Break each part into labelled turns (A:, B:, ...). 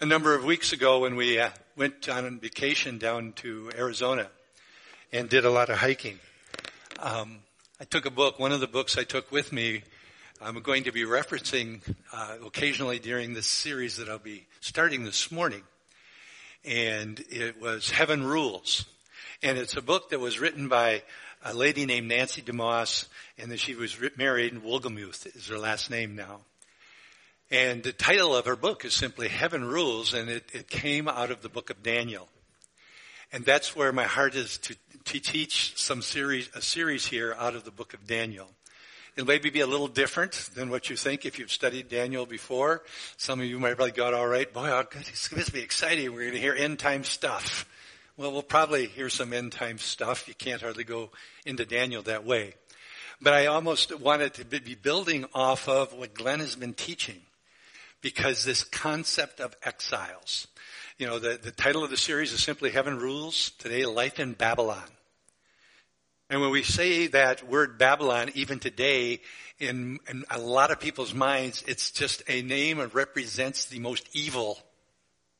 A: a number of weeks ago when we uh, went on vacation down to Arizona and did a lot of hiking. Um, I took a book. One of the books I took with me, I'm going to be referencing uh, occasionally during this series that I'll be starting this morning, and it was Heaven Rules, and it's a book that was written by a lady named Nancy DeMoss, and that she was married, and Wolgemuth is her last name now. And the title of her book is simply Heaven Rules, and it, it came out of the book of Daniel. And that's where my heart is to, to teach some series, a series here out of the book of Daniel. It'll maybe be a little different than what you think if you've studied Daniel before. Some of you might have probably got all right. Boy, oh, good, it's going to be exciting. We're going to hear end time stuff. Well, we'll probably hear some end time stuff. You can't hardly go into Daniel that way. But I almost wanted to be building off of what Glenn has been teaching because this concept of exiles, you know, the, the title of the series is simply Heaven Rules. Today, Life in Babylon. And when we say that word Babylon, even today, in, in a lot of people's minds, it's just a name that represents the most evil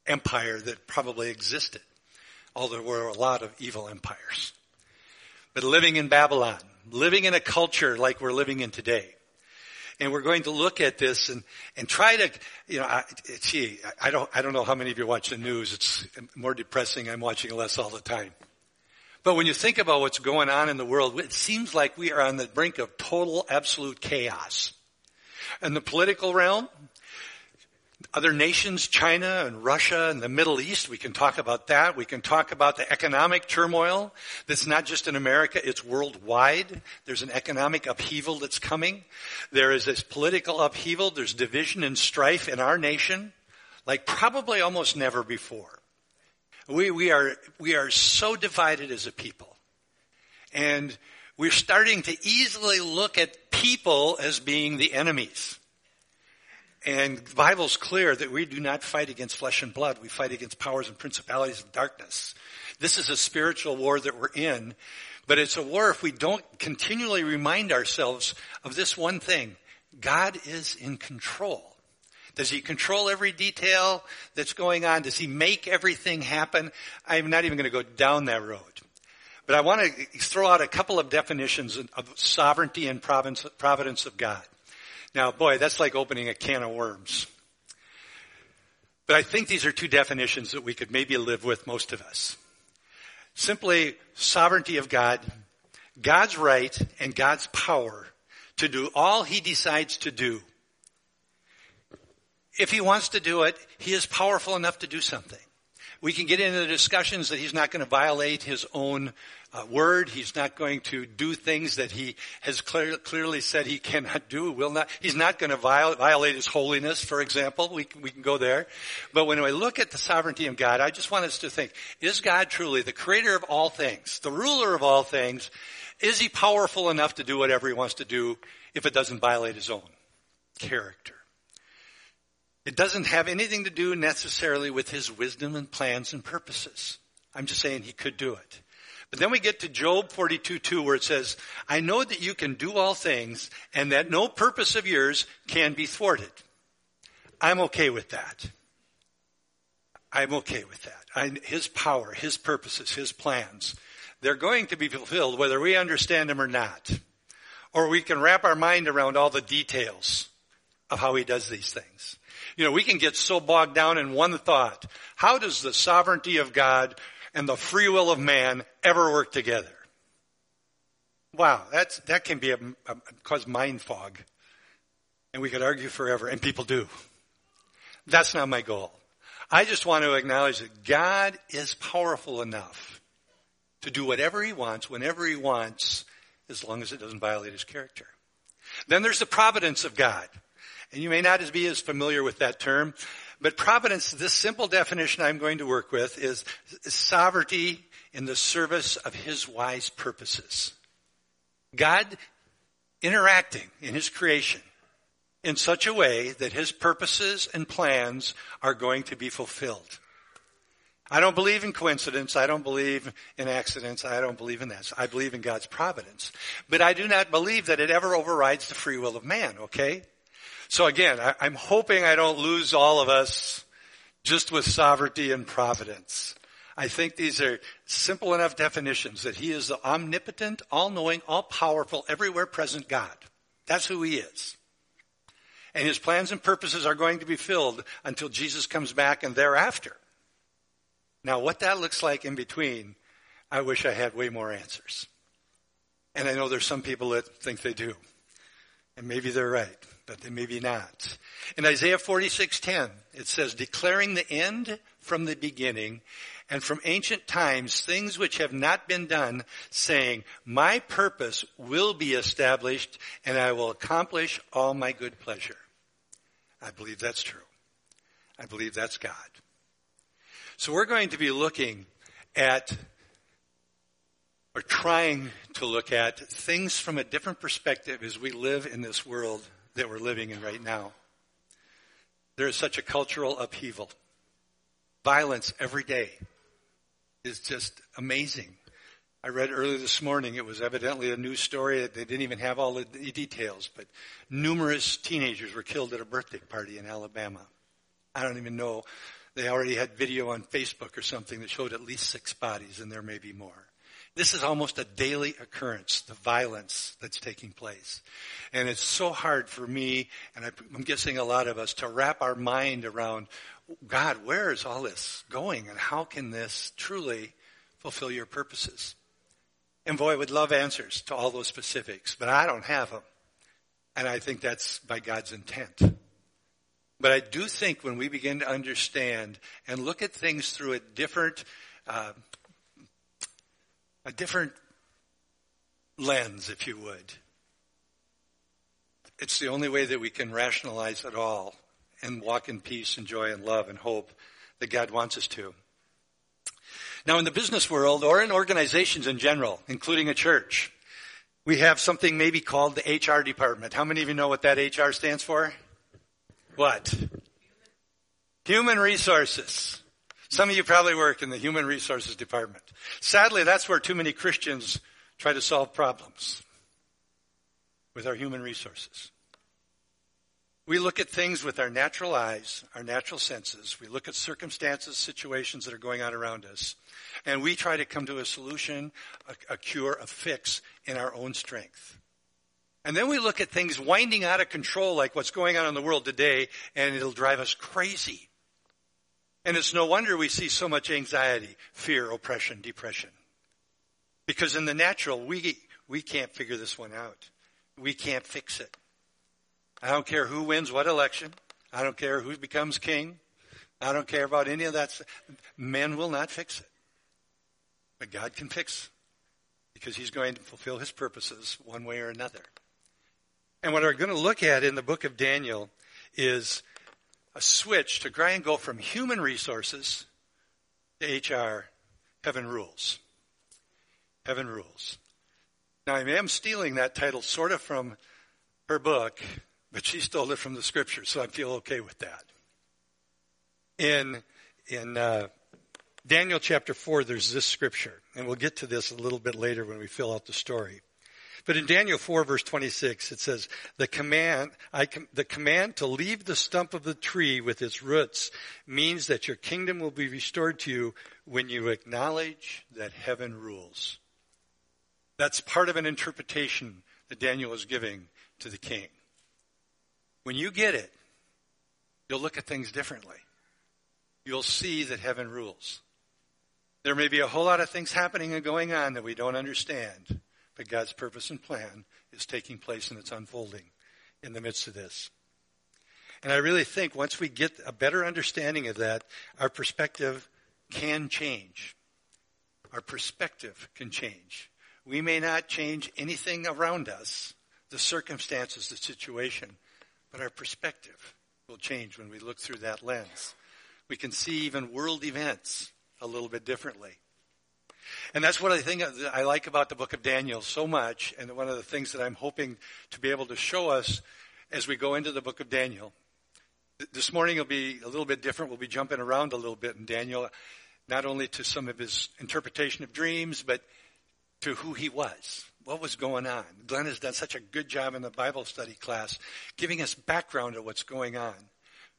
A: empire that probably existed. Although there were a lot of evil empires. But living in Babylon, living in a culture like we're living in today, and we're going to look at this and, and try to, you know, I, gee, I don't, I don't know how many of you watch the news. It's more depressing. I'm watching less all the time. But when you think about what's going on in the world, it seems like we are on the brink of total, absolute chaos. In the political realm, other nations, China and Russia and the Middle East, we can talk about that. We can talk about the economic turmoil that's not just in America, it's worldwide. There's an economic upheaval that's coming. There is this political upheaval. There's division and strife in our nation like probably almost never before. We, we are, we are so divided as a people. And we're starting to easily look at people as being the enemies. And the Bible's clear that we do not fight against flesh and blood. We fight against powers and principalities of darkness. This is a spiritual war that we're in, but it's a war if we don't continually remind ourselves of this one thing. God is in control. Does he control every detail that's going on? Does he make everything happen? I'm not even going to go down that road. But I want to throw out a couple of definitions of sovereignty and providence of God. Now, boy, that's like opening a can of worms. But I think these are two definitions that we could maybe live with most of us. Simply sovereignty of God, God's right and God's power to do all he decides to do. If he wants to do it, he is powerful enough to do something. We can get into the discussions that he's not going to violate his own uh, word. He's not going to do things that he has clear, clearly said he cannot do. Will not. He's not going to violate, violate his holiness, for example. We we can go there. But when we look at the sovereignty of God, I just want us to think: Is God truly the creator of all things, the ruler of all things? Is he powerful enough to do whatever he wants to do if it doesn't violate his own character? It doesn't have anything to do necessarily with his wisdom and plans and purposes. I'm just saying he could do it. But then we get to Job 42:2 where it says, I know that you can do all things and that no purpose of yours can be thwarted. I'm okay with that. I'm okay with that. I, his power, his purposes, his plans, they're going to be fulfilled whether we understand them or not. Or we can wrap our mind around all the details of how he does these things. You know, we can get so bogged down in one thought. How does the sovereignty of God and the free will of man ever work together? Wow, that's, that can be a, a, cause mind fog. And we could argue forever, and people do. That's not my goal. I just want to acknowledge that God is powerful enough to do whatever he wants, whenever he wants, as long as it doesn't violate his character. Then there's the providence of God. And you may not be as familiar with that term, but providence, this simple definition I'm going to work with is sovereignty in the service of his wise purposes. God interacting in his creation in such a way that his purposes and plans are going to be fulfilled. I don't believe in coincidence. I don't believe in accidents. I don't believe in that. I believe in God's providence. But I do not believe that it ever overrides the free will of man, okay? So again, I, am hoping I don't lose all of us just with sovereignty and providence. I think these are simple enough definitions that he is the omnipotent, all-knowing, all-powerful, everywhere present God. That's who he is. And his plans and purposes are going to be filled until Jesus comes back and thereafter. Now, what that looks like in between, I wish I had way more answers. And I know there's some people that think they do. And maybe they're right, but they maybe not. In Isaiah 46:10, it says, declaring the end from the beginning and from ancient times things which have not been done, saying, my purpose will be established and I will accomplish all my good pleasure. I believe that's true. I believe that's God. So we're going to be looking at or trying to look at things from a different perspective as we live in this world that we're living in right now. There is such a cultural upheaval. Violence every day is just amazing. I read earlier this morning, it was evidently a news story they didn't even have all the details, but numerous teenagers were killed at a birthday party in Alabama. I don't even know. They already had video on Facebook or something that showed at least six bodies, and there may be more. This is almost a daily occurrence, the violence that's taking place. And it's so hard for me, and I'm guessing a lot of us, to wrap our mind around, God, where is all this going, and how can this truly fulfill your purposes? And boy, I would love answers to all those specifics, but I don't have them. And I think that's by God's intent. But I do think when we begin to understand and look at things through a different, uh, a different lens, if you would, it's the only way that we can rationalize it all and walk in peace and joy and love and hope that God wants us to. Now in the business world or in organizations in general, including a church, we have something maybe called the HR department. How many of you know what that HR stands for? What? Human resources. Some of you probably work in the human resources department. Sadly, that's where too many Christians try to solve problems with our human resources. We look at things with our natural eyes, our natural senses. We look at circumstances, situations that are going on around us, and we try to come to a solution, a, a, cure, a fix in our own strength. And then we look at things winding out of control like what's going on in the world today, and it'll drive us crazy. And it's no wonder we see so much anxiety, fear, oppression, depression. Because in the natural, we, we can't figure this one out. We can't fix it. I don't care who wins what election. I don't care who becomes king. I don't care about any of that. Men will not fix it. But God can fix because he's going to fulfill his purposes one way or another. And what we're going to look at in the book of Daniel is a switch to try and go from human resources to HR, heaven rules. Heaven rules. Now I am stealing that title sort of from her book, but she stole it from the scripture, so I feel okay with that. In in uh, Daniel chapter four, there's this scripture, and we'll get to this a little bit later when we fill out the story. But in Daniel 4 verse 26, it says, the command, I, the command to leave the stump of the tree with its roots means that your kingdom will be restored to you when you acknowledge that heaven rules. That's part of an interpretation that Daniel is giving to the king. When you get it, you'll look at things differently. You'll see that heaven rules. There may be a whole lot of things happening and going on that we don't understand, but God's purpose and plan is taking place and it's unfolding in the midst of this. And I really think once we get a better understanding of that, our perspective can change. Our perspective can change. We may not change anything around us, the circumstances, the situation, but our perspective will change when we look through that lens. We can see even world events a little bit differently. And that's what I think I like about the book of Daniel so much, and one of the things that I'm hoping to be able to show us as we go into the book of Daniel. This morning will be a little bit different. We'll be jumping around a little bit in Daniel, not only to some of his interpretation of dreams, but to who he was what was going on. Glenn has done such a good job in the Bible study class giving us background of what's going on.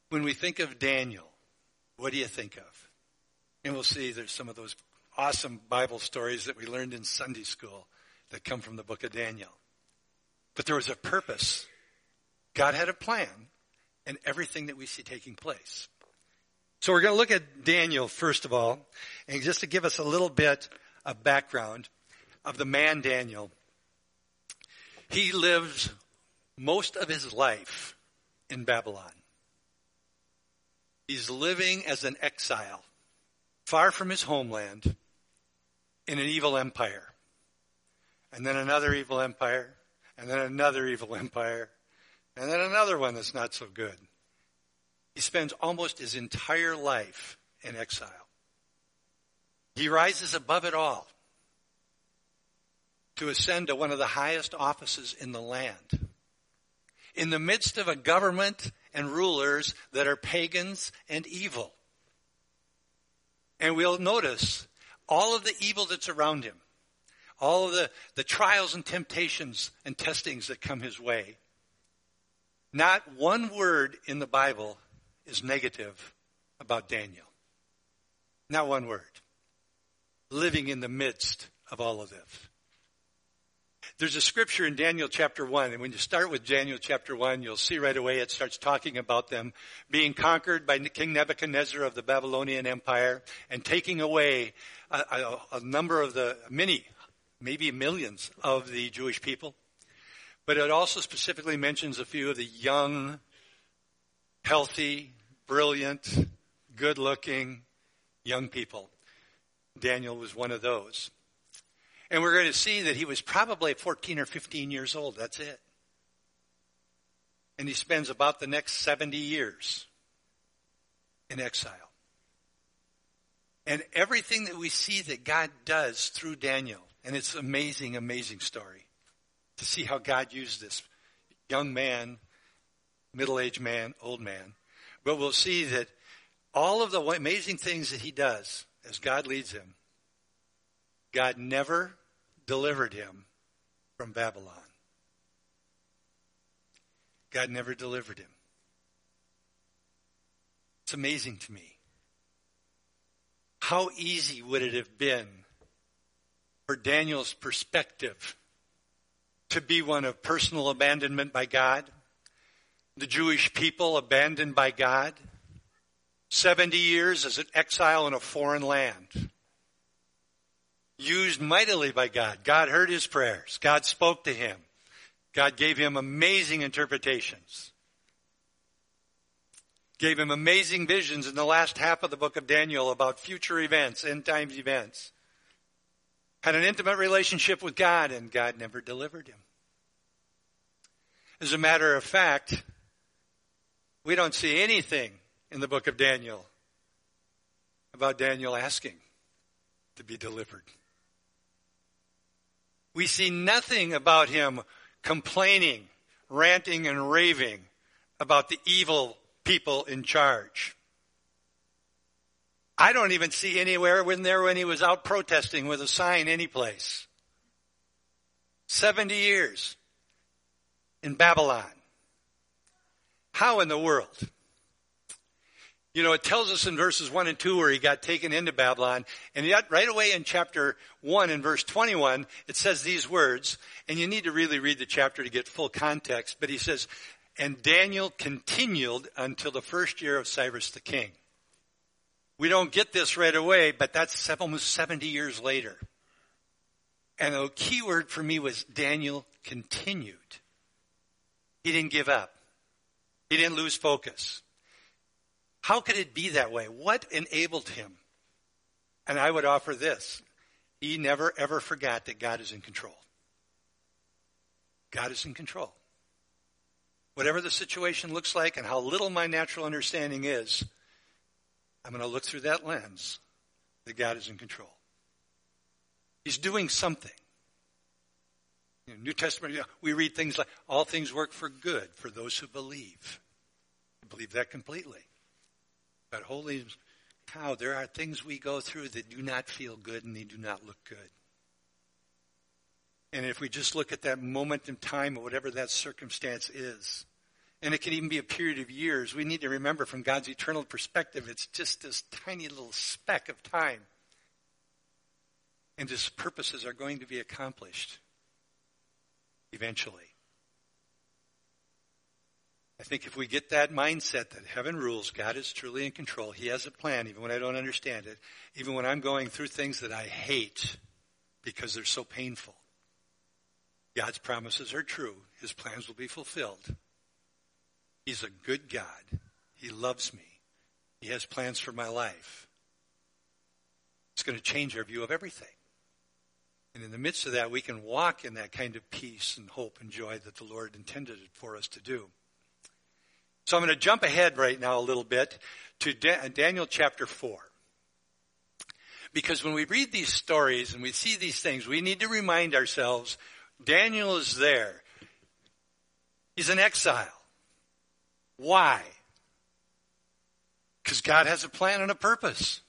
A: When we think of Daniel, What do you think of? And we'll see there's some of those awesome Bible stories that we learned in Sunday school that come from the book of Daniel. But there was a purpose. God had a plan in everything that we see taking place. So we're going to look at Daniel first of all, and just to give us a little bit of background of the man Daniel. He lived most of his life in Babylon. He's living as an exile, far from his homeland, in an evil empire. And then another evil empire, and then another evil empire, and then another one that's not so good. He spends almost his entire life in exile. He rises above it all to ascend to one of the highest offices in the land. In the midst of a government and rulers that are pagans and evil. And we'll notice all of the evil that's around him, all of the, the trials and temptations and testings that come his way. Not one word in the Bible is negative about Daniel. Not one word. Living in the midst of all of this. There's a scripture in Daniel chapter 1, and when you start with Daniel chapter 1, you'll see right away it starts talking about them being conquered by King Nebuchadnezzar of the Babylonian Empire and taking away a, a, a number of the, many, maybe millions of the Jewish people. But it also specifically mentions a few of the young, healthy, brilliant, good looking young people. Daniel was one of those. And we're going to see that he was probably 14 or 15 years old. That's it. And he spends about the next 70 years in exile. And everything that we see that God does through Daniel, and it's amazing, amazing story to see how God used this young man, middle aged man, old man. But we'll see that all of the amazing things that he does as God leads him, God never delivered him from Babylon. God never delivered him. It's amazing to me. How easy would it have been for Daniel's perspective to be one of personal abandonment by God, the Jewish people abandoned by God, 70 years as an exile in a foreign land used mightily by God. God heard his prayers. God spoke to him. God gave him amazing interpretations. Gave him amazing visions in the last half of the book of Daniel about future events, end times events. Had an intimate relationship with God and God never delivered him. As a matter of fact, we don't see anything in the book of Daniel about Daniel asking to be delivered. We see nothing about him complaining, ranting, and raving about the evil people in charge. I don't even see anywhere when there when he was out protesting with a sign any place. 70 years in Babylon. How in the world? You know, it tells us in verses 1 and 2 where he got taken into Babylon. And yet, right away in chapter 1 in verse 21, it says these words. And you need to really read the chapter to get full context. But he says, And Daniel continued until the first year of Cyrus the king. We don't get this right away, but that's almost 70 years later. And the key word for me was Daniel continued. He didn't give up. He didn't lose focus. How could it be that way? What enabled him? And I would offer this. He never ever forgot that God is in control. God is in control. Whatever the situation looks like and how little my natural understanding is, I'm going to look through that lens that God is in control. He's doing something. In New Testament, we read things like, all things work for good for those who believe. I believe that completely. But holy cow, there are things we go through that do not feel good and they do not look good. And if we just look at that moment in time, or whatever that circumstance is, And it can even be a period of years. We need to remember from God's eternal perspective, it's just this tiny little speck of time. And his purposes are going to be accomplished eventually. I think if we get that mindset that heaven rules, God is truly in control, He has a plan, even when I don't understand it, even when I'm going through things that I hate because they're so painful. God's promises are true. His plans will be fulfilled. He's a good God. He loves me. He has plans for my life. It's going to change our view of everything. And in the midst of that, we can walk in that kind of peace and hope and joy that the Lord intended for us to do. So I'm going to jump ahead right now a little bit to Daniel chapter 4. Because when we read these stories and we see these things, we need to remind ourselves Daniel is there. He's in exile. Why? Because God has a plan and a purpose.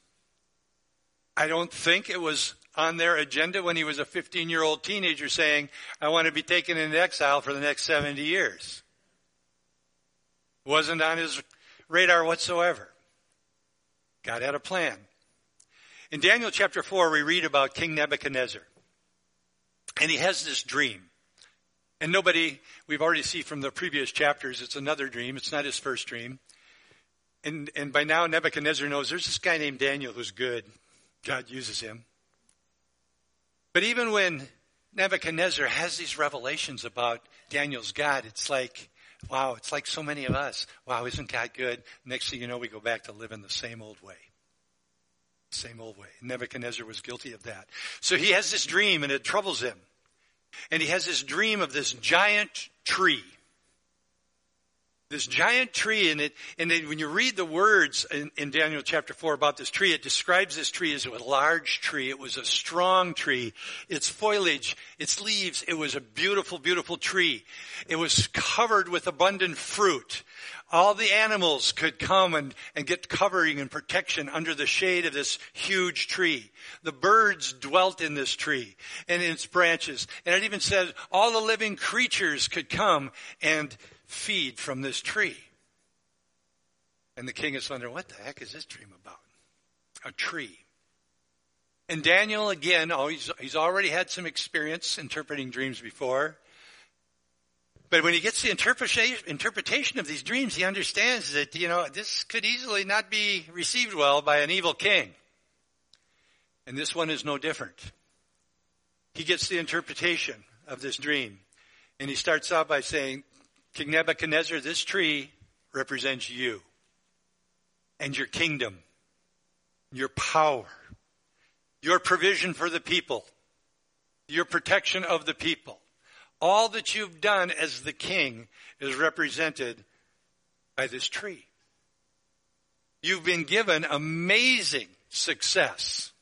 A: I don't think it was on their agenda when he was a 15 year old teenager saying, I want to be taken into exile for the next 70 years. Wasn't on his radar whatsoever. God had a plan. In Daniel chapter 4, we read about King Nebuchadnezzar. And he has this dream. And nobody, we've already seen from the previous chapters, it's another dream. It's not his first dream. And, and by now Nebuchadnezzar knows there's this guy named Daniel who's good. God uses him. But even when Nebuchadnezzar has these revelations about Daniel's God, it's like, wow, it's like so many of us. Wow, isn't God good? Next thing you know, we go back to living the same old way. Same old way. Nebuchadnezzar was guilty of that. So he has this dream and it troubles him. And he has this dream of this giant tree this giant tree and it and then when you read the words in, in, daniel chapter 4 about this tree it describes this tree as a large tree it was a strong tree its foliage its leaves it was a beautiful beautiful tree it was covered with abundant fruit all the animals could come and, and get covering and protection under the shade of this huge tree. The birds dwelt in this tree and in its branches. And it even said all the living creatures could come and feed from this tree. And the king is wondering, what the heck is this dream about? A tree. And Daniel, again, oh, he's, he's already had some experience interpreting dreams before. But when he gets the interpretation of these dreams, he understands that, you know, this could easily not be received well by an evil king. And this one is no different. He gets the interpretation of this dream. And he starts out by saying, King Nebuchadnezzar, this tree represents you and your kingdom, your power, your provision for the people, your protection of the people. All that you've done as the king is represented by this tree. You've been given amazing success,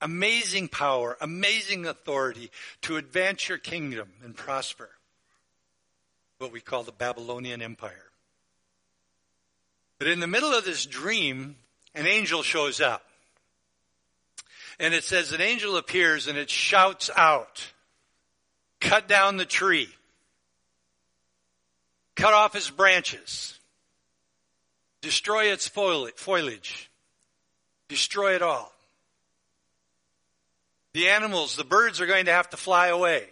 A: amazing power, amazing authority to advance your kingdom and prosper what we call the Babylonian Empire. But in the middle of this dream, an angel shows up. And it says an angel appears and it shouts out, cut down the tree, cut off its branches, destroy its foliage, destroy it all. The animals, the birds are going to have to fly away.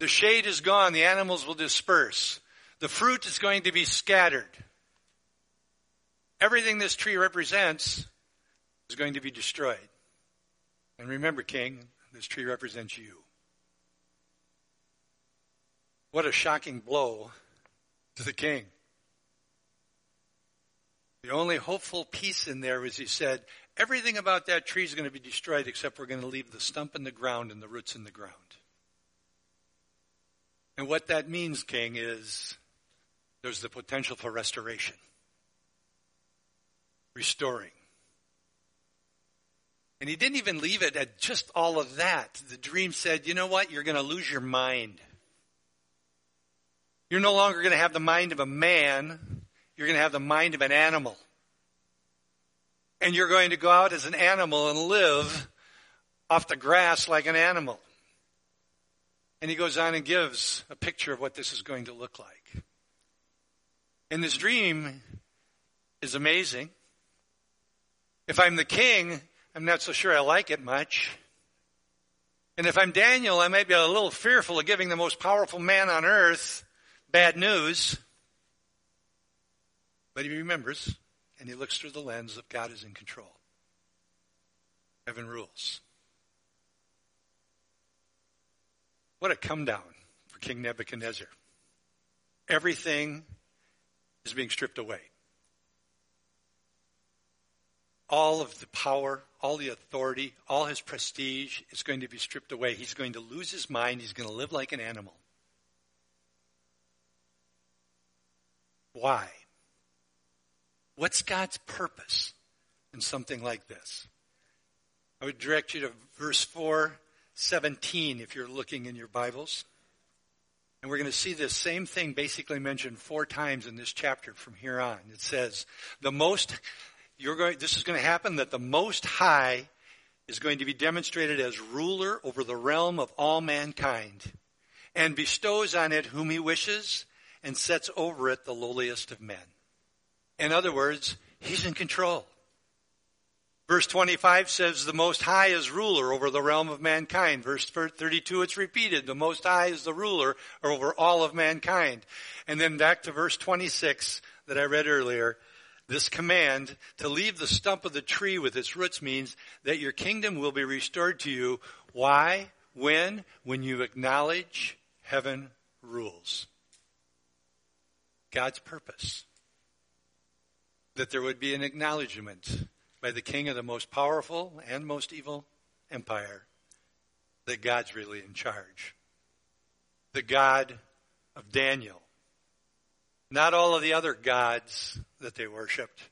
A: The shade is gone, the animals will disperse. The fruit is going to be scattered. Everything this tree represents is going to be destroyed. And remember, King, this tree represents you. What a shocking blow to the king. The only hopeful piece in there was he said, everything about that tree is going to be destroyed except we're going to leave the stump in the ground and the roots in the ground. And what that means, King, is there's the potential for restoration, restoring. And he didn't even leave it at just all of that. The dream said, you know what? You're going to lose your mind. You're no longer going to have the mind of a man. You're going to have the mind of an animal. And you're going to go out as an animal and live off the grass like an animal. And he goes on and gives a picture of what this is going to look like. And this dream is amazing. If I'm the king, I'm not so sure I like it much. And if I'm Daniel, I might be a little fearful of giving the most powerful man on earth bad news. But he remembers and he looks through the lens of God is in control. Heaven rules. What a come down for King Nebuchadnezzar. Everything is being stripped away. All of the power, all the authority, all his prestige is going to be stripped away. He's going to lose his mind. He's going to live like an animal. Why? What's God's purpose in something like this? I would direct you to verse 417 if you're looking in your Bibles. And we're going to see this same thing basically mentioned four times in this chapter from here on. It says, the most, you're going, this is going to happen that the most high is going to be demonstrated as ruler over the realm of all mankind and bestows on it whom he wishes and sets over it the lowliest of men. In other words, he's in control. Verse 25 says, The Most High is ruler over the realm of mankind. Verse 32, it's repeated, The Most High is the ruler over all of mankind. And then back to verse 26 that I read earlier. This command to leave the stump of the tree with its roots means that your kingdom will be restored to you. Why? When? When you acknowledge heaven rules. God's purpose. That there would be an acknowledgement by the king of the most powerful and most evil empire that God's really in charge. The God of Daniel. Not all of the other gods that they worshiped,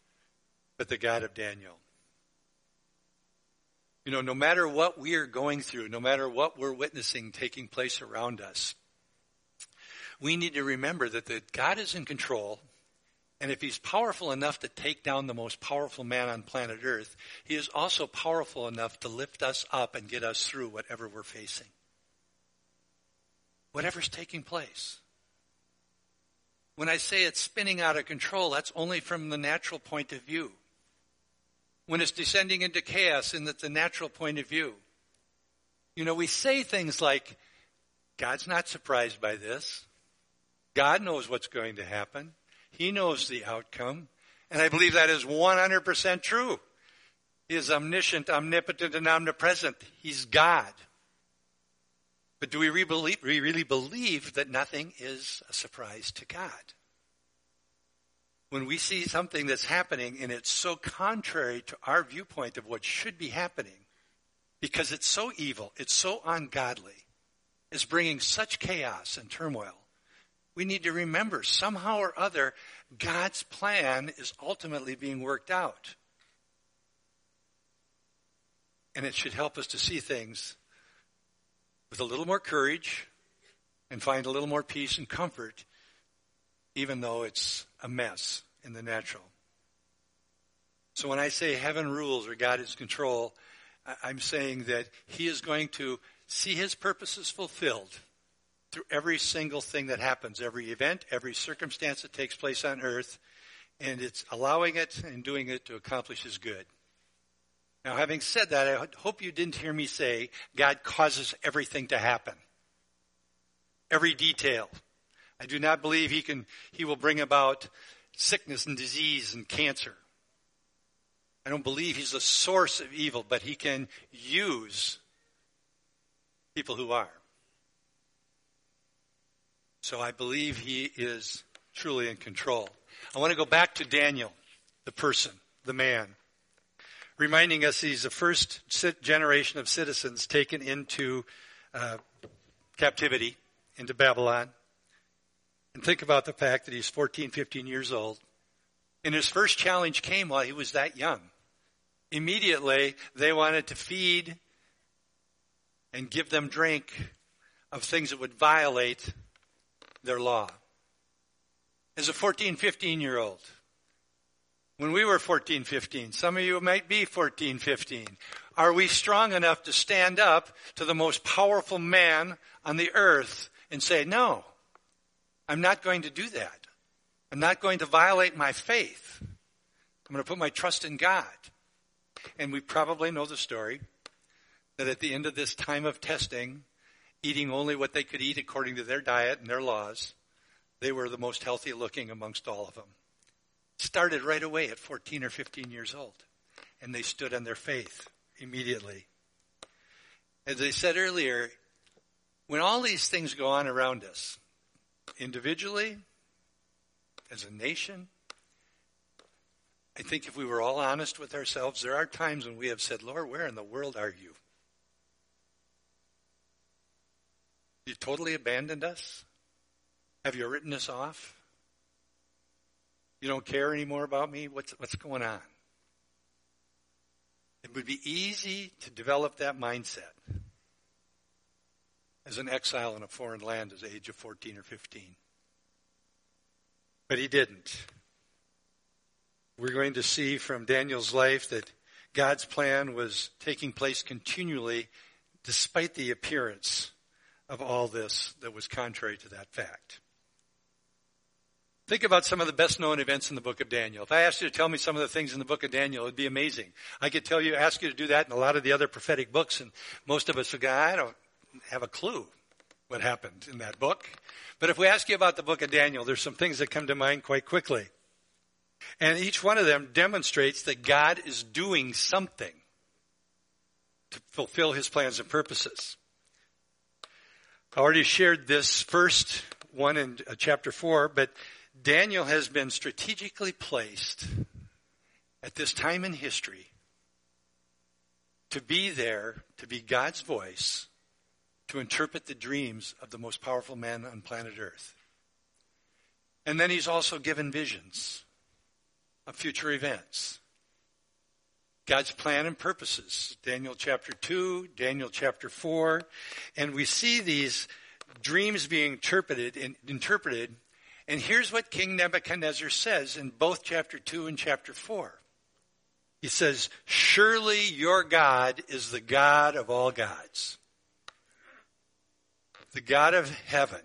A: but the God of Daniel. You know, no matter what we are going through, no matter what we're witnessing taking place around us, we need to remember that the God is in control and if he's powerful enough to take down the most powerful man on planet Earth, he is also powerful enough to lift us up and get us through whatever we're facing. Whatever's taking place. When I say it's spinning out of control, that's only from the natural point of view. When it's descending into chaos in the, the natural point of view. You know, we say things like, God's not surprised by this. God knows what's going to happen. He knows the outcome. And I believe that is 100% true. He is omniscient, omnipotent, and omnipresent. He's God. But do we really believe that nothing is a surprise to God? When we see something that's happening and it's so contrary to our viewpoint of what should be happening, because it's so evil, it's so ungodly, it's bringing such chaos and turmoil, we need to remember somehow or other, God's plan is ultimately being worked out. And it should help us to see things with a little more courage and find a little more peace and comfort, even though it's a mess in the natural. So when I say heaven rules or God is control, I'm saying that He is going to see His purposes fulfilled through every single thing that happens, every event, every circumstance that takes place on earth, and it's allowing it and doing it to accomplish his good. Now, having said that, I hope you didn't hear me say God causes everything to happen. Every detail. I do not believe he can, he will bring about sickness and disease and cancer. I don't believe he's the source of evil, but he can use people who are. So I believe he is truly in control. I want to go back to Daniel, the person, the man, reminding us he's the first generation of citizens taken into uh, captivity, into Babylon. And think about the fact that he's 14, 15 years old. And his first challenge came while he was that young. Immediately, they wanted to feed and give them drink of things that would violate their law. As a 14, 15 year old, when we were 14, 15, some of you might be 14, 15, are we strong enough to stand up to the most powerful man on the earth and say, no, I'm not going to do that. I'm not going to violate my faith. I'm going to put my trust in God. And we probably know the story that at the end of this time of testing, eating only what they could eat according to their diet and their laws, they were the most healthy looking amongst all of them. Started right away at 14 or 15 years old. And they stood on their faith immediately. As I said earlier, when all these things go on around us, individually, as a nation, I think if we were all honest with ourselves, there are times when we have said, Lord, where in the world are you? You totally abandoned us? Have you written us off? You don't care anymore about me? What's, what's going on? It would be easy to develop that mindset as an exile in a foreign land at the age of 14 or 15. But he didn't. We're going to see from Daniel's life that God's plan was taking place continually despite the appearance of all this that was contrary to that fact. Think about some of the best known events in the book of Daniel. If I asked you to tell me some of the things in the book of Daniel, it'd be amazing. I could tell you, ask you to do that in a lot of the other prophetic books, and most of us would go, I don't have a clue what happened in that book. But if we ask you about the book of Daniel, there's some things that come to mind quite quickly. And each one of them demonstrates that God is doing something to fulfill his plans and purposes. I already shared this first one in uh, chapter 4, but Daniel has been strategically placed at this time in history to be there, to be God's voice, to interpret the dreams of the most powerful man on planet Earth. And then he's also given visions of future events. God's plan and purposes. Daniel chapter 2, Daniel chapter 4. And we see these dreams being interpreted and interpreted and here's what King Nebuchadnezzar says in both chapter 2 and chapter 4. He says, Surely your God is the God of all gods. The God of heaven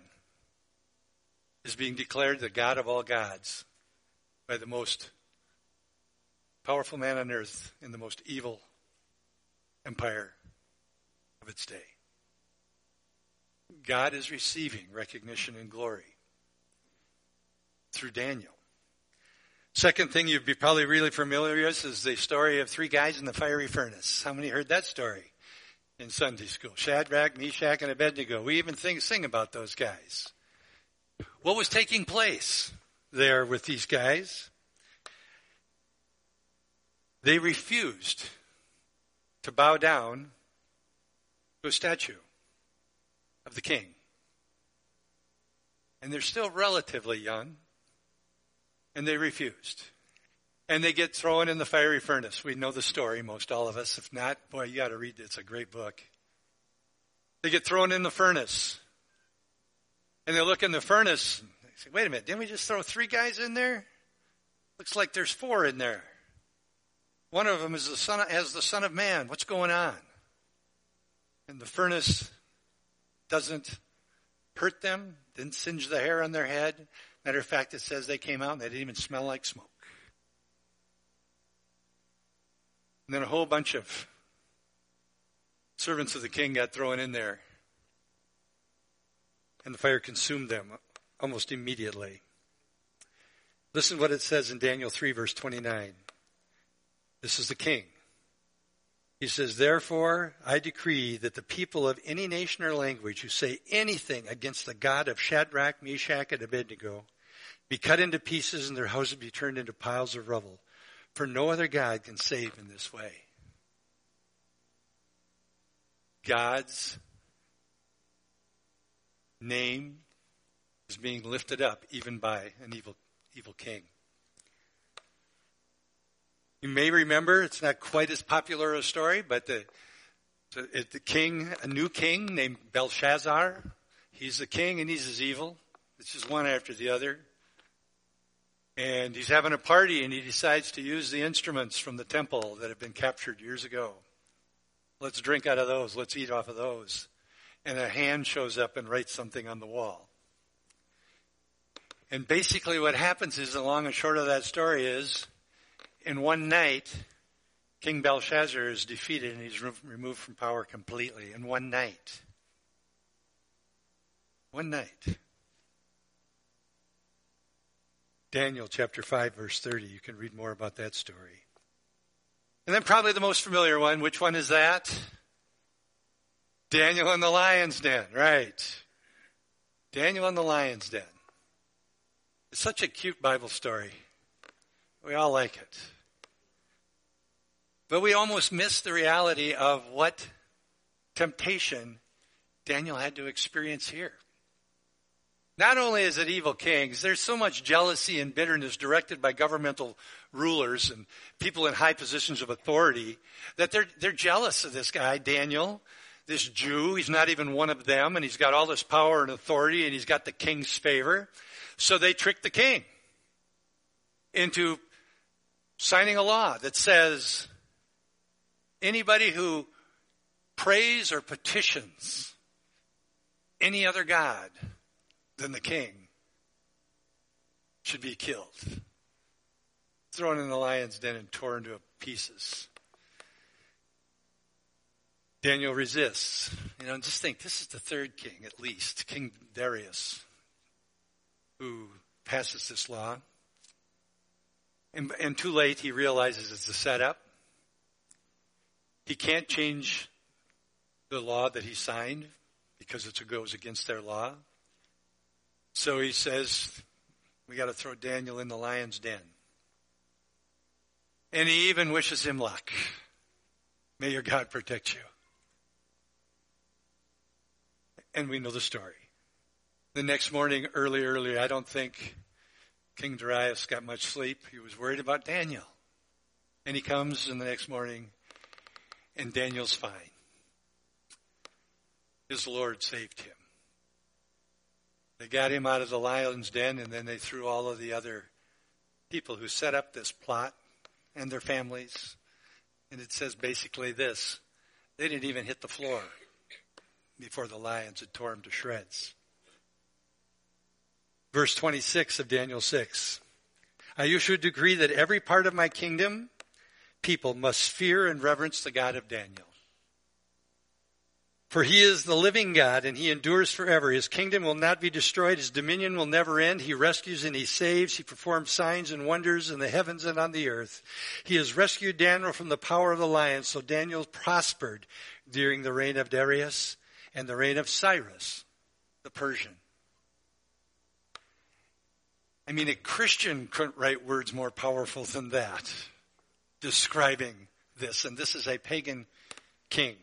A: is being declared the God of all gods by the most powerful man on earth in the most evil empire of its day. God is receiving recognition and glory through Daniel. Second thing you'd be probably really familiar with is the story of three guys in the fiery furnace. How many heard that story in Sunday school? Shadrach, Meshach, and Abednego. We even sing, sing about those guys. What was taking place there with these guys? They refused to bow down to a statue of the king. And they're still relatively young. And they refused. And they get thrown in the fiery furnace. We know the story, most all of us. If not, boy, you got to read it. It's a great book. They get thrown in the furnace. And they look in the furnace. And they say, wait a minute, didn't we just throw three guys in there? Looks like there's four in there. One of them is the son of, as the son of man. What's going on? And the furnace doesn't hurt them, didn't singe the hair on their head, Matter of fact, it says they came out and they didn't even smell like smoke. And then a whole bunch of servants of the king got thrown in there. And the fire consumed them almost immediately. Listen what it says in Daniel 3, verse 29. This is the king. He says, Therefore, I decree that the people of any nation or language who say anything against the God of Shadrach, Meshach, and Abednego be cut into pieces and their houses be turned into piles of rubble. For no other God can save in this way. God's name is being lifted up even by an evil, evil king. You may remember, it's not quite as popular a story, but the, the, the king, a new king named Belshazzar, he's the king and he's as evil. It's just one after the other. And he's having a party and he decides to use the instruments from the temple that have been captured years ago. Let's drink out of those. Let's eat off of those. And a hand shows up and writes something on the wall. And basically what happens is the long and short of that story is in one night, King Belshazzar is defeated and he's removed from power completely in one night. One night. Daniel chapter 5 verse 30. You can read more about that story. And then probably the most familiar one. Which one is that? Daniel in the lion's den. Right. Daniel in the lion's den. It's such a cute Bible story. We all like it. But we almost miss the reality of what temptation Daniel had to experience here. Not only is it evil kings, there's so much jealousy and bitterness directed by governmental rulers and people in high positions of authority that they're, they're jealous of this guy, Daniel, this Jew. He's not even one of them and he's got all this power and authority and he's got the king's favor. So they trick the king into signing a law that says anybody who prays or petitions any other God than the king should be killed. Thrown in the lion's den and torn to pieces. Daniel resists. You know, and just think this is the third king, at least, King Darius, who passes this law. And, and too late, he realizes it's a setup. He can't change the law that he signed because it goes against their law. So he says, we got to throw Daniel in the lion's den. And he even wishes him luck. May your God protect you. And we know the story. The next morning, early, early, I don't think King Darius got much sleep. He was worried about Daniel. And he comes in the next morning, and Daniel's fine. His Lord saved him. They got him out of the lion's den, and then they threw all of the other people who set up this plot and their families. And it says basically this they didn't even hit the floor before the lions had torn them to shreds. Verse 26 of Daniel 6. I a decree that every part of my kingdom people must fear and reverence the God of Daniel. For he is the living God and he endures forever. His kingdom will not be destroyed. His dominion will never end. He rescues and he saves. He performs signs and wonders in the heavens and on the earth. He has rescued Daniel from the power of the lion. So Daniel prospered during the reign of Darius and the reign of Cyrus, the Persian. I mean, a Christian couldn't write words more powerful than that, describing this. And this is a pagan king.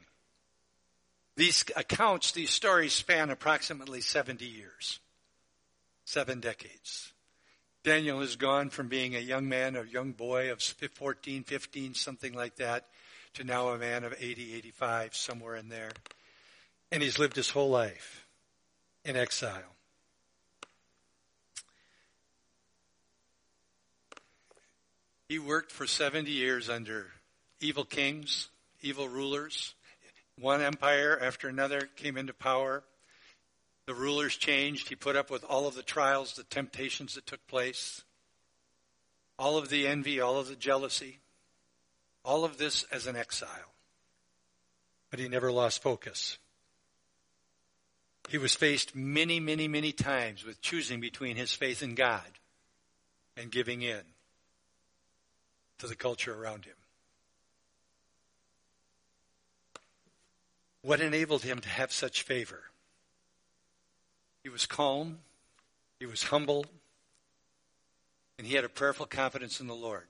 A: These accounts, these stories span approximately 70 years, seven decades. Daniel has gone from being a young man, a young boy of 14, 15, something like that, to now a man of 80, 85, somewhere in there. And he's lived his whole life in exile. He worked for 70 years under evil kings, evil rulers, one empire after another came into power. The rulers changed. He put up with all of the trials, the temptations that took place, all of the envy, all of the jealousy, all of this as an exile. But he never lost focus. He was faced many, many, many times with choosing between his faith in God and giving in to the culture around him. What enabled him to have such favor? He was calm, he was humble, and he had a prayerful confidence in the Lord.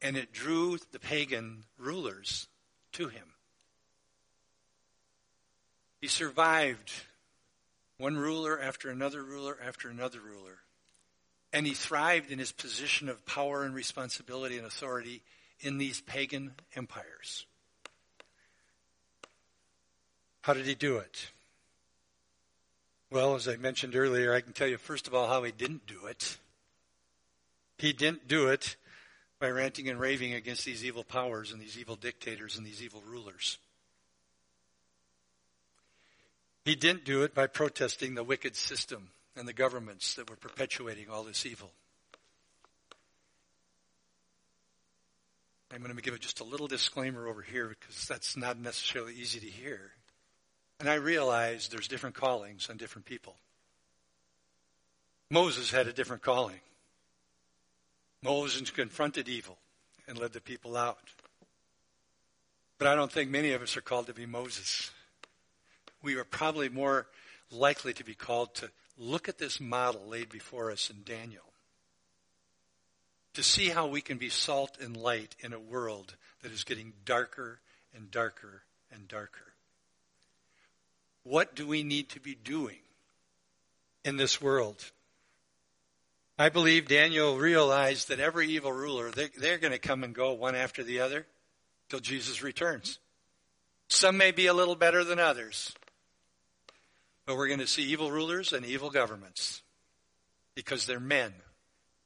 A: And it drew the pagan rulers to him. He survived one ruler after another ruler after another ruler. And he thrived in his position of power and responsibility and authority in these pagan empires. How did he do it? Well, as I mentioned earlier, I can tell you first of all how he didn't do it. He didn't do it by ranting and raving against these evil powers and these evil dictators and these evil rulers. He didn't do it by protesting the wicked system and the governments that were perpetuating all this evil. I'm going to give just a little disclaimer over here because that's not necessarily easy to hear. And I realize there's different callings on different people. Moses had a different calling. Moses confronted evil and led the people out. But I don't think many of us are called to be Moses. We are probably more likely to be called to look at this model laid before us in Daniel. To see how we can be salt and light in a world that is getting darker and darker and darker. What do we need to be doing in this world? I believe Daniel realized that every evil ruler, they're, they're going to come and go one after the other till Jesus returns. Some may be a little better than others. But we're going to see evil rulers and evil governments because they're men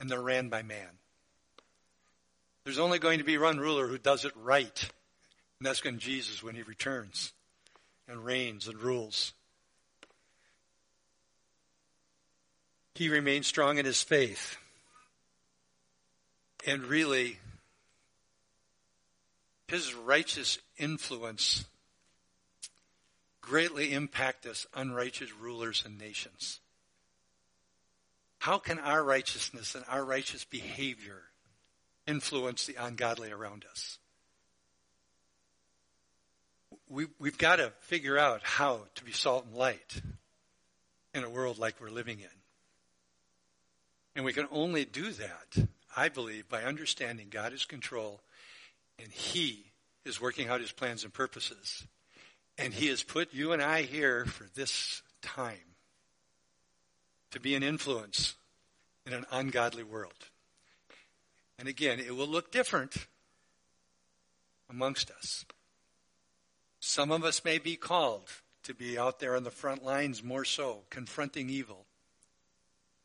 A: and they're ran by man. There's only going to be one ruler who does it right, and that's going to be Jesus when he returns and reigns and rules. He remains strong in his faith. And really, his righteous influence greatly impact us unrighteous rulers and nations. How can our righteousness and our righteous behavior influence the ungodly around us? We, we've got to figure out how to be salt and light in a world like we're living in. And we can only do that, I believe, by understanding God is control and He is working out His plans and purposes. And He has put you and I here for this time to be an influence in an ungodly world. And again, it will look different amongst us. Some of us may be called to be out there on the front lines more so, confronting evil.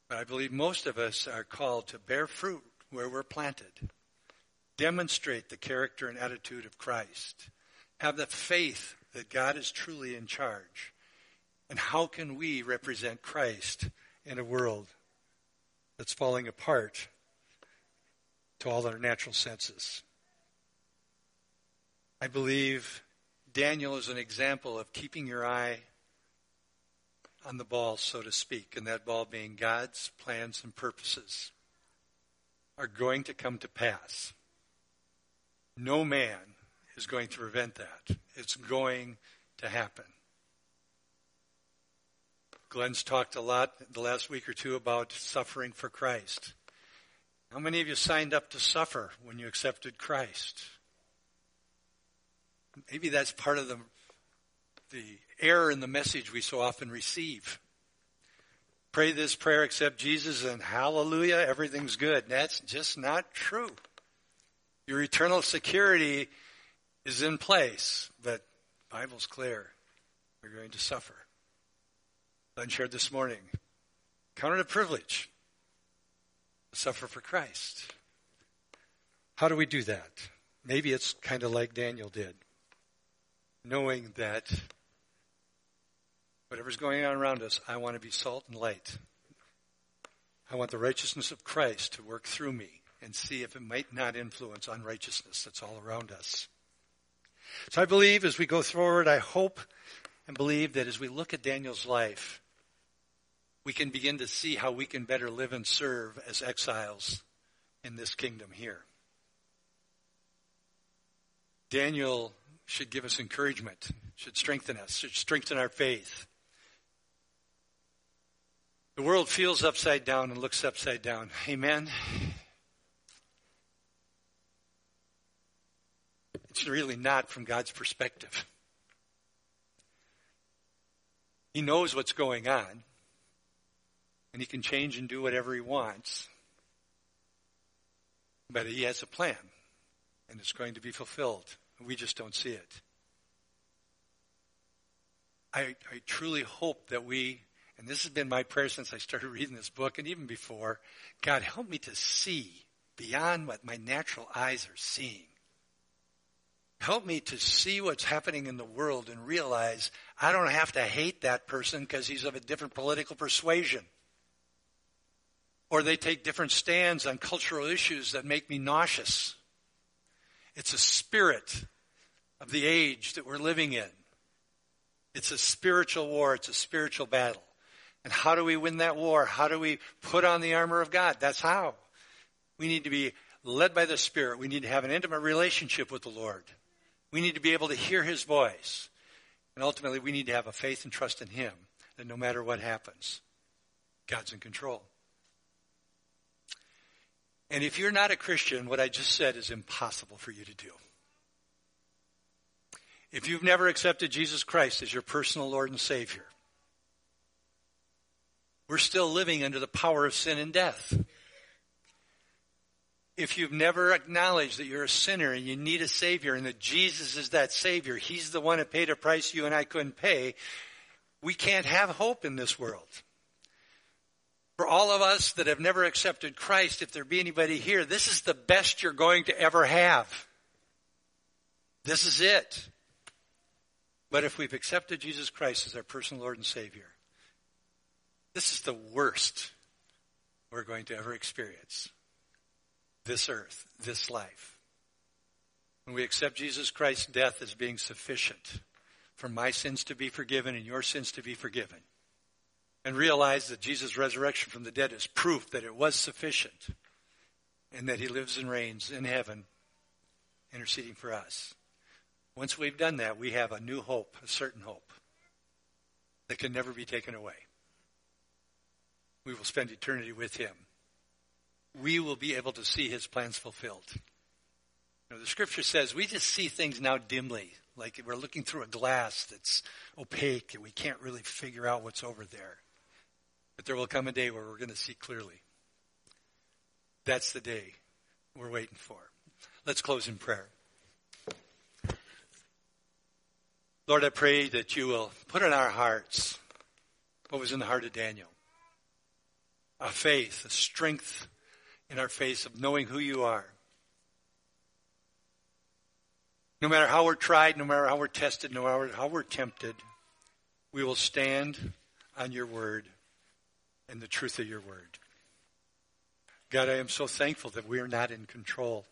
A: But I believe most of us are called to bear fruit where we're planted, demonstrate the character and attitude of Christ, have the faith that God is truly in charge? And how can we represent Christ in a world that's falling apart to all our natural senses? I believe Daniel is an example of keeping your eye on the ball, so to speak, and that ball being God's plans and purposes are going to come to pass. No man is going to prevent that. It's going to happen. Glenn's talked a lot the last week or two about suffering for Christ. How many of you signed up to suffer when you accepted Christ? Maybe that's part of the, the error in the message we so often receive. Pray this prayer, accept Jesus, and hallelujah, everything's good. That's just not true. Your eternal security is in place, but Bible's clear. We're going to suffer. Glenn shared this morning. Count it a privilege to suffer for Christ. How do we do that? Maybe it's kind of like Daniel did, knowing that whatever's going on around us, I want to be salt and light. I want the righteousness of Christ to work through me and see if it might not influence unrighteousness that's all around us. So I believe as we go forward, I hope and believe that as we look at Daniel's life, we can begin to see how we can better live and serve as exiles in this kingdom here. Daniel should give us encouragement, should strengthen us, should strengthen our faith. The world feels upside down and looks upside down. Amen. It's really not from God's perspective. He knows what's going on, and He can change and do whatever He wants. But He has a plan, and it's going to be fulfilled. We just don't see it. I, I truly hope that we, and this has been my prayer since I started reading this book and even before, God, help me to see beyond what my natural eyes are seeing. Help me to see what's happening in the world and realize I don't have to hate that person because he's of a different political persuasion. or they take different stands on cultural issues that make me nauseous. It's a spirit of the age that we're living in. It's a spiritual war. It's a spiritual battle. And how do we win that war? How do we put on the armor of God? That's how. We need to be led by the Spirit. We need to have an intimate relationship with the Lord. We need to be able to hear His voice. And ultimately, we need to have a faith and trust in Him that no matter what happens, God's in control. And if you're not a Christian, what I just said is impossible for you to do. If you've never accepted Jesus Christ as your personal Lord and Savior, we're still living under the power of sin and death. If you've never acknowledged that you're a sinner and you need a Savior and that Jesus is that Savior, He's the one that paid a price you and I couldn't pay, we can't have hope in this world. For all of us that have never accepted Christ, if there be anybody here, this is the best you're going to ever have. This is it. But if we've accepted Jesus Christ as our personal Lord and Savior, this is the worst we're going to ever experience. This earth, this life. When we accept Jesus Christ's death as being sufficient for my sins to be forgiven and your sins to be forgiven, and realize that Jesus' resurrection from the dead is proof that it was sufficient and that he lives and reigns in heaven interceding for us. Once we've done that, we have a new hope, a certain hope that can never be taken away. We will spend eternity with Him. We will be able to see His plans fulfilled. You know, the scripture says we just see things now dimly, like we're looking through a glass that's opaque and we can't really figure out what's over there. But there will come a day where we're going to see clearly. That's the day we're waiting for. Let's close in prayer. Lord, I pray that you will put in our hearts what was in the heart of Daniel a faith, a strength in our face of knowing who you are. No matter how we're tried, no matter how we're tested, no matter how we're tempted, we will stand on your word and the truth of your word. God, I am so thankful that we are not in control,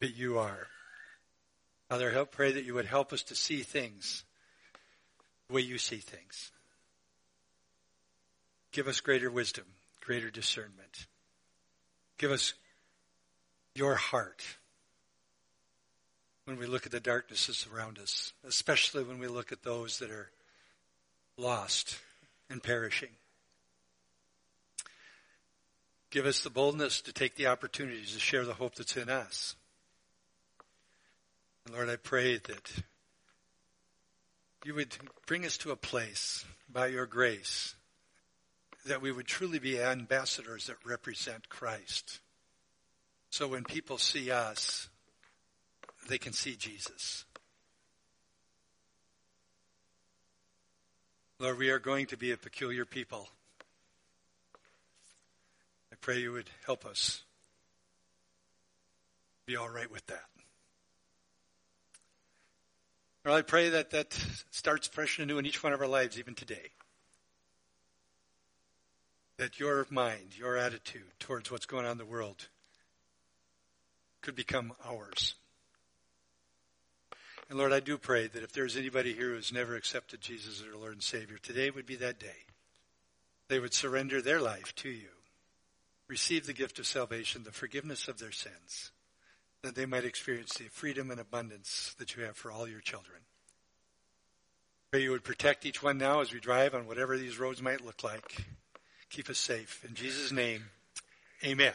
A: but you are. Father, help pray that you would help us to see things the way you see things. Give us greater wisdom, greater discernment. Give us your heart when we look at the darknesses around us, especially when we look at those that are lost and perishing. Give us the boldness to take the opportunities to share the hope that's in us. And Lord, I pray that you would bring us to a place by your grace that we would truly be ambassadors that represent Christ. So when people see us, they can see Jesus. Lord, we are going to be a peculiar people. I pray you would help us be all right with that. Lord, I pray that that starts fresh and new in each one of our lives, even today. That your mind, your attitude towards what's going on in the world could become ours. And Lord, I do pray that if there's anybody here who's never accepted Jesus as their Lord and Savior, today would be that day. They would surrender their life to you, receive the gift of salvation, the forgiveness of their sins, that they might experience the freedom and abundance that you have for all your children. Pray you would protect each one now as we drive on whatever these roads might look like. Keep us safe. In Jesus' name, amen.